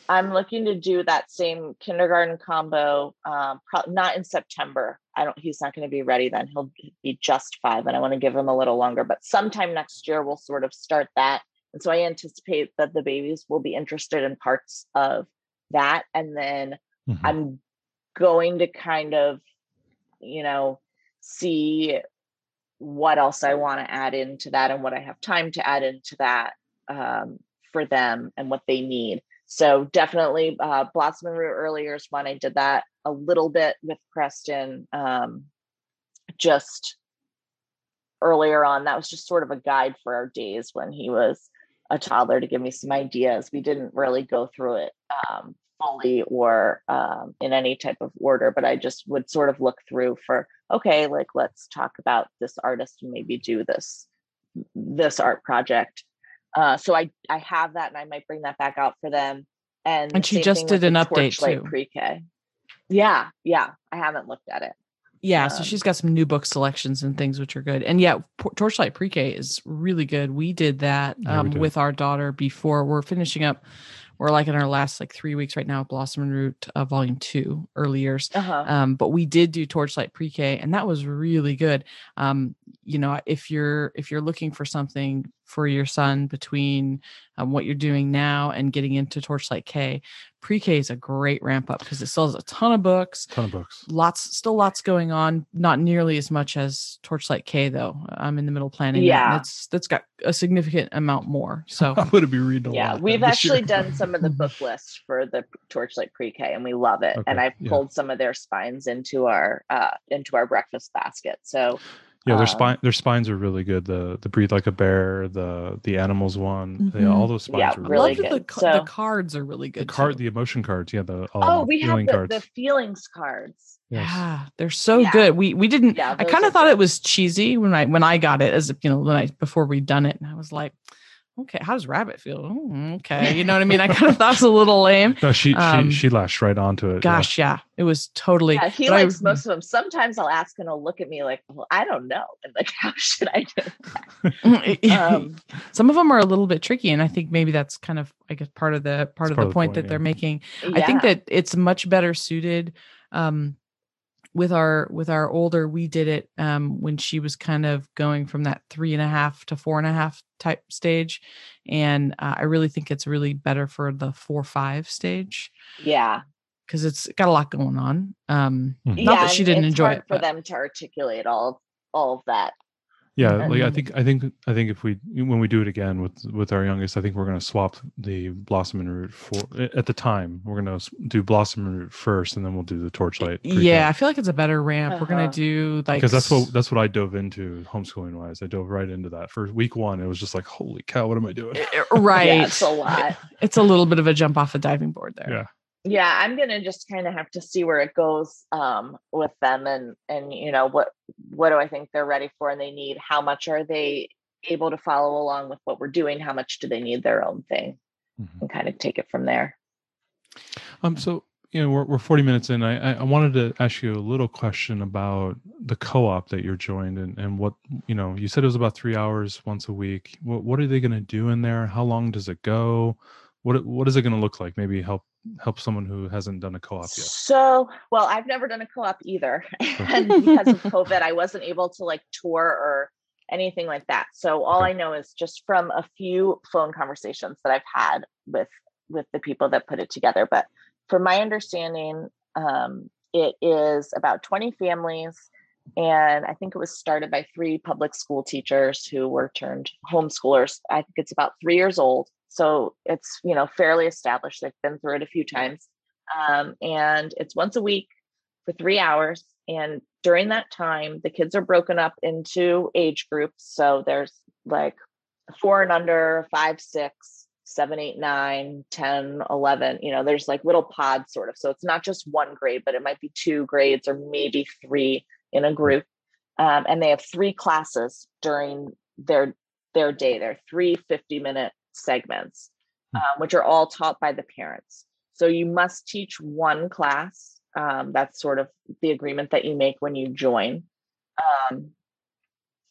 I'm looking to do that same kindergarten combo. Um, pro- not in September. I don't. He's not going to be ready then. He'll be just five, and I want to give him a little longer. But sometime next year, we'll sort of start that. And so I anticipate that the babies will be interested in parts of that, and then Mhm. I'm going to kind of, you know, see what else I want to add into that and what I have time to add into that um, for them and what they need. So definitely uh, Blossom and Root earlier is when I did that a little bit with Preston. Um, just earlier on, that was just sort of a guide for our days when he was a toddler to give me some ideas. We didn't really go through it um, fully or um, in any type of order, but I just would sort of look through for okay, like let's talk about this artist and maybe do this this art project. Uh, so I I have that and I might bring that back out for them. And And she just did an update, too. Pre-K. Yeah, yeah. I haven't looked at it. Yeah, so Um, she's got some new book selections and things which are good. And yeah, Por- Torchlight Pre-K is really good. We did that Yeah, um, did. with our daughter before. We're finishing up. We're like in our last like three weeks right now. Blossom and Root, uh, Volume Two, early years. Uh-huh. um, but we did do torchlight pre-k and that was really good um, you know if you're if you're looking for something for your son between um, what you're doing now and getting into torchlight k pre-k is a great ramp up because it sells a ton of books ton of books lots still lots going on not nearly as much as torchlight k though i'm in the middle planning Yeah. that's that's got a significant amount more so i'm going to be reading a yeah, lot we've then year. actually done some of the book lists for the Torchlight Pre-K, and we love it. and I've yeah. pulled some of their spines into our uh, into our breakfast basket. So yeah their um, spine their spines are really good the the breathe like a bear the the animals one yeah, Mhm. all those spines Yeah, are I really love the, good. ca- the cards are really good. the card too. the emotion cards yeah the um, oh, we have the, cards the feelings cards. Yes. Yeah, they're so Yeah. good. We we didn't. Yeah, I kind of thought good. it was cheesy when I when I got it as you know when I before we'd done it, and I was like, okay, how does rabbit feel? "Mm, okay, you know what I mean. I kind of thought it was a little lame. No, she Um, she she lashed right onto it. Gosh, yeah, it was totally. Yeah, he but I- likes most of them. Sometimes I'll ask and he'll look at me like, well, I don't know. And like, how should I do? Um, Some of them are a little bit tricky, and I think maybe that's kind of, I guess, part of the part It's of part the of the point point, that yeah. they're making. I think that it's much better suited um, with our with our older. We did it um, when she was kind of going from that three and a half to four and a half type stage, and uh, I really think it's really better for the four five stage yeah. because it's got a lot going on. Um, Mhm. Not yeah, that she didn't it's enjoy hard it, for but- them to articulate all all of that. Yeah, like I think I think I think if we when we do it again with with our youngest, I think we're going to swap the blossom and root for at the time. We're going to do blossom and root first, and then we'll do the torchlight. yeah, I feel like it's a better ramp. We're gonna Uh-huh. do like because that's what that's what I dove into homeschooling wise. I dove right into that for week one. It was just like, holy cow, what am I doing? Eh, eh, right. Yeah, it's a lot. Eh, it's a little bit of a jump off the diving board there. Yeah. Yeah i'm gonna just kind of have to see where it goes um with them and and you know what what do i think they're ready for and they need how much are they able to follow along with what we're doing how much do they need their own thing Mhm. and kind of take it from there Um, so you know, we're we're forty minutes in. I I- I wanted to ask you a little question about the co-op that you're joined and and what you know. You said it was about three hours once a week. What what are they going to do in there? How long does it go? What what is it going to look like? Maybe help help someone who hasn't done a co-op yet. so well i've never done a co-op either and because of covid i wasn't able to like tour or anything like that so all Okay. i know is just from a few phone conversations that i've had with with the people that put it together but from my understanding um, it is about 20 families and i think it was started by three public school teachers who were turned homeschoolers i think it's about three years old so it's you know fairly established they've been through it a few times um, and it's once a week for three hours. And during that time, the kids are broken up into age groups. So there's like four and under, five, six, seven, eight, nine, 10, 11. You know, there's like little pods sort of. So it's not just one grade, but it might be two grades or maybe three in a group. Um, and they have three classes during their their day. They're three 50 minute segments, um, which are all taught by the parents. So you must teach one class. Um, that's sort of the agreement that you make when you join. Um,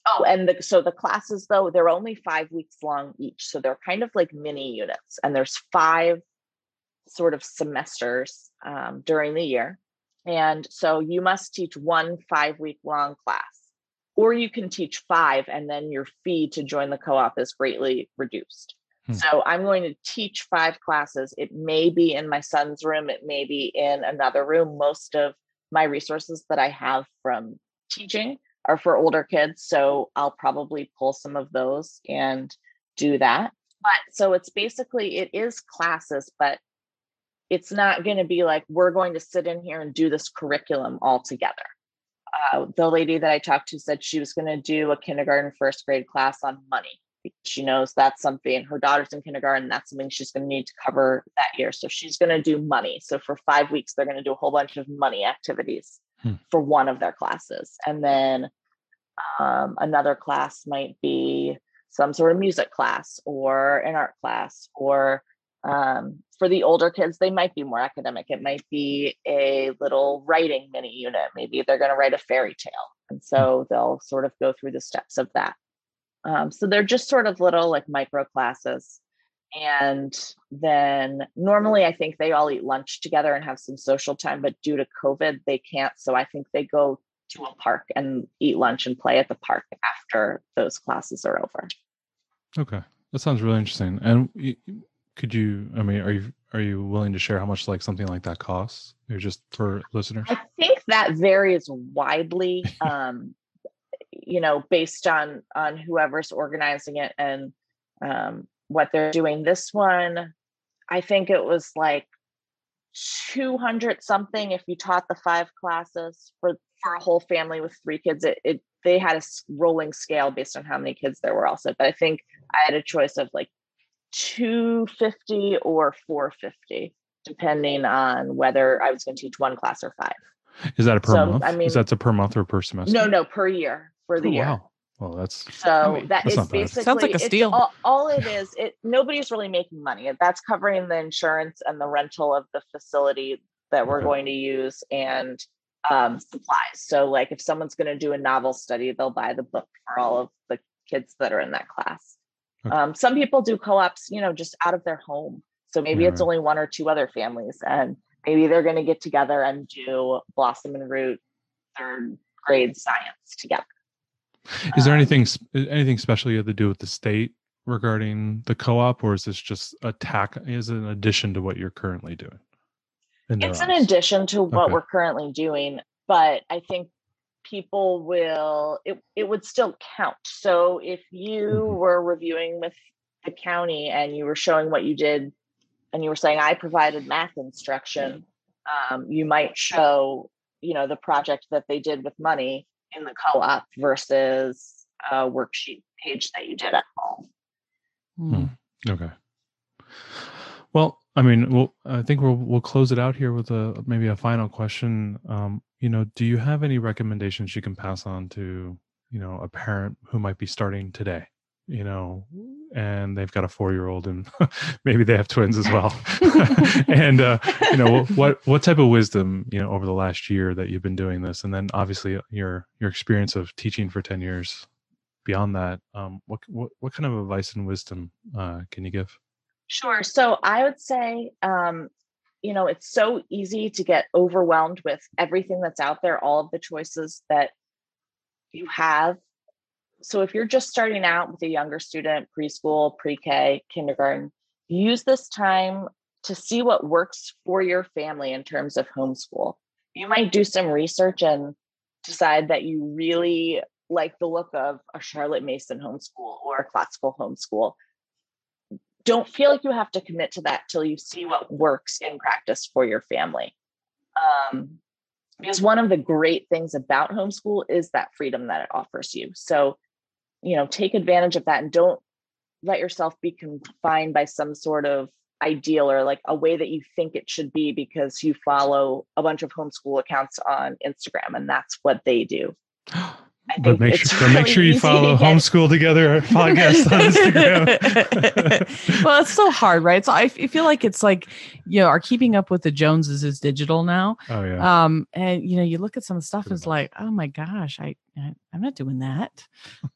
oh, and the, so the classes, though, they're only five weeks long each. So they're kind of like mini units, and there's five sort of semesters um, during the year. And so you must teach one five week long class, or you can teach five, and then your fee to join the co op is greatly reduced. Hmm. So I'm going to teach five classes. It may be in my son's room, it may be in another room. Most of my resources that I have from teaching are for older kids. So I'll probably pull some of those and do that. But so it's basically, it is classes, but it's not going to be like we're going to sit in here and do this curriculum all together. Uh, the lady that I talked to said she was going to do a kindergarten first grade class on money. She knows that's something her daughter's in kindergarten. That's something she's going to need to cover that year. So she's going to do money. So for five weeks, they're going to do a whole bunch of money activities Hmm. for one of their classes. And then um, another class might be some sort of music class or an art class or um, for the older kids they might be more academic it might be a little writing mini unit maybe they're going to write a fairy tale and so they'll sort of go through the steps of that um, so they're just sort of little like micro classes and then normally i think they all eat lunch together and have some social time but due to covid they can't so i think they go to a park and eat lunch and play at the park after those classes are over Okay, that sounds really interesting. And could you? I mean, are you are you willing to share how much like something like that costs? Or just for listeners? I think that varies widely, um, you know, based on on whoever's organizing it and um, what they're doing. This one, I think it was like two hundred something if you taught the five classes for for a whole family with three kids. It, it they had a rolling scale based on how many kids there were also, but I think I had a choice of like two fifty or four fifty depending on whether I was going to teach one class or five. Is that a per So, month? I mean- is that a per month or per semester? No, no, per year for the Oh, year. Wow. Well, that's So I mean, that that's is basically Sounds like a steal. All, all it is, it nobody's really making money. That's covering the insurance and the rental of the facility that we're going to use and um, supplies. So, like if someone's going to do a novel study, they'll buy the book for all of the kids that are in that class. Okay. Um, some people do co-ops, you know, just out of their home. So maybe it's right. only one or two other families, and maybe they're going to get together and do Blossom and Root third grade science together. Is there Um, anything anything special you have to do with the state regarding the co-op, or is this just a tack? Is it an addition to what you're currently doing? it's an addition to what Okay. we're currently doing but i think people will it, it would still count so if you Mhm. were reviewing with the county and you were showing what you did and you were saying i provided math instruction um, you might show you know the project that they did with money in the co-op versus a worksheet page that you did at home Hmm. Okay. Well, I mean, we'll, I think we'll we'll close it out here with a maybe a final question. Um, you know, do you have any recommendations you can pass on to you know a parent who might be starting today? You know, and they've got a four year old, and maybe they have twins as well. and uh, you know, what what type of wisdom you know over the last year that you've been doing this, and then obviously your your experience of teaching for ten years. Beyond that, um, what what what kind of advice and wisdom uh, can you give? Sure. So I would say, um, you know, it's so easy to get overwhelmed with everything that's out there, all of the choices that you have. So if you're just starting out with a younger student, preschool, pre K, kindergarten, use this time to see what works for your family in terms of homeschool. You might do some research and decide that you really like the look of a Charlotte Mason homeschool or a classical homeschool don't feel like you have to commit to that till you see what works in practice for your family. Um, because one of the great things about homeschool is that freedom that it offers you. So, you know, take advantage of that and don't let yourself be confined by some sort of ideal or like a way that you think it should be because you follow a bunch of homeschool accounts on Instagram and that's what they do. Oh. I But make it's sure, but make sure you easy to follow Homeschool Together podcast on Instagram. well, it's so hard, right? So I, f- I feel like it's like, you know, our keeping up with the Joneses is digital now. oh yeah, Um, and you know, you look at some stuff, Good it's like, oh my gosh, I, I I'm not doing that.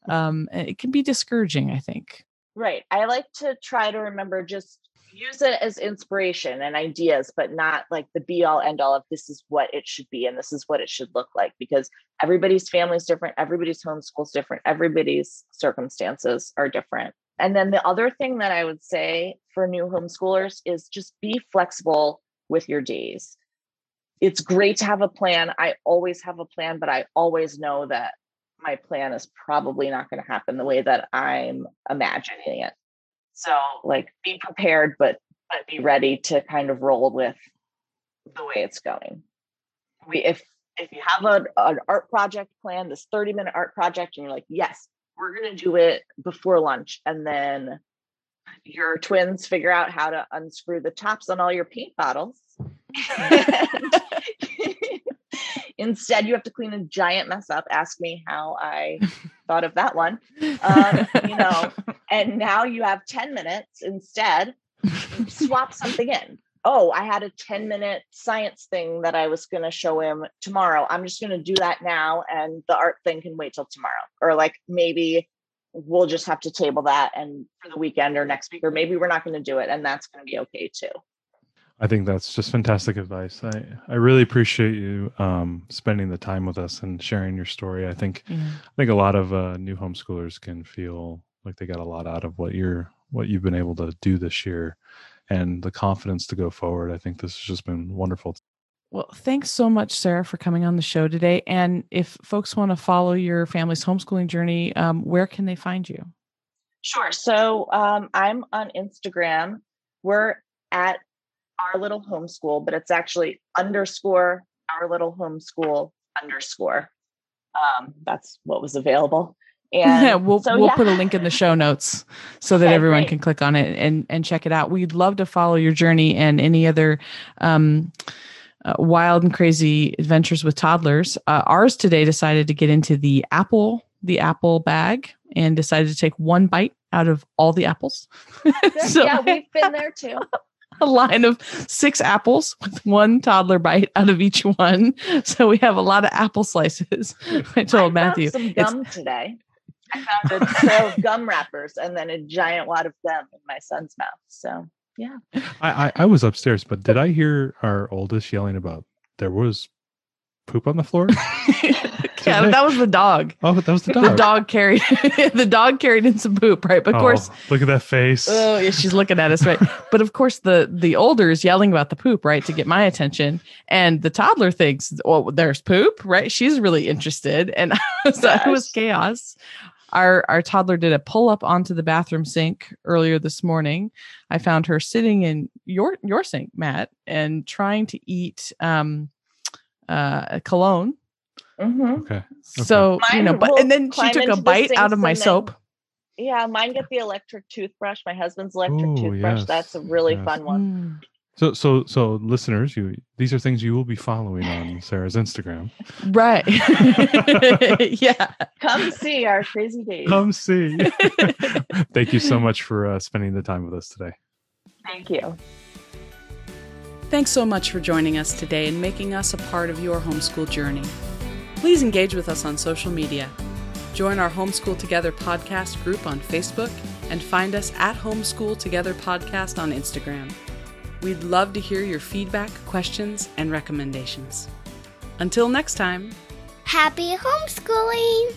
um, it can be discouraging, I think. Right. I like to try to remember just use it as inspiration and ideas, but not like the be all end all of this is what it should be and this is what it should look like because everybody's family is different, everybody's homeschool is different, everybody's circumstances are different. And then the other thing that I would say for new homeschoolers is just be flexible with your days. It's great to have a plan. I always have a plan, but I always know that my plan is probably not going to happen the way that I'm imagining it. So like be prepared, but but be ready to kind of roll with the way it's going. We if if you have a, an art project plan, this 30 minute art project, and you're like, yes, we're gonna do it before lunch, and then your twins figure out how to unscrew the tops on all your paint bottles. Instead, you have to clean a giant mess up. Ask me how I thought of that one. Um, you know, and now you have 10 minutes instead. Swap something in. Oh, I had a 10 minute science thing that I was going to show him tomorrow. I'm just going to do that now, and the art thing can wait till tomorrow. Or like maybe we'll just have to table that and for the weekend or next week, or maybe we're not going to do it, and that's going to be okay too. I think that's just fantastic advice. I I really appreciate you um, spending the time with us and sharing your story. I think Yeah. I think a lot of uh, new homeschoolers can feel like they got a lot out of what you're what you've been able to do this year, and the confidence to go forward. I think this has just been wonderful. Well, thanks so much, Sarah, for coming on the show today. And if folks want to follow your family's homeschooling journey, um, where can they find you? Sure. So um, I'm on Instagram. We're at our little homeschool, but it's actually underscore our little homeschool underscore. Um, that's what was available. And we'll so, we'll yeah. put a link in the show notes so that Okay, everyone great. can click on it and and check it out. We'd love to follow your journey and any other um, uh, wild and crazy adventures with toddlers. Uh, ours today decided to get into the Apple the apple bag and decided to take one bite out of all the apples. So- yeah, we've been there too. a line of six apples with one toddler bite out of each one. So we have a lot of apple slices. I told I Matthew. found some it's- gum today. I found a trail of gum wrappers and then a giant wad of gum in my son's mouth. So yeah. I, I I was upstairs, but did I hear our oldest yelling about there was poop on the floor? yeah, that was the dog. Oh, that was the dog. The dog carried the dog carried in some poop, right? But of Oh, course, look at that face. oh yeah, she's looking at us, right? But of course, the the older is yelling about the poop, right, to get my attention, and the toddler thinks, "Oh, there's poop," right? She's really interested, and so it was chaos. Our our toddler did a pull up onto the bathroom sink earlier this morning. I found her sitting in your your sink, Matt, and trying to eat um uh a cologne. Mhm. okay. So you know, but and then she took a bite out of my and then- soap. Yeah, mine get the electric toothbrush. My husband's electric Ooh, toothbrush. yes, That's a really yes. fun one. Mm. So so so listeners, you these are things you will be following on Sarah's Instagram. Right. yeah. Come see our crazy days. Come see. Thank you so much for uh, spending the time with us today. Thank you. Thanks so much for joining us today and making us a part of your homeschool journey. Please engage with us on social media. Join our Homeschool Together podcast group on Facebook and find us at Homeschool Together Podcast on Instagram. We'd love to hear your feedback, questions, and recommendations. Until next time. Happy homeschooling!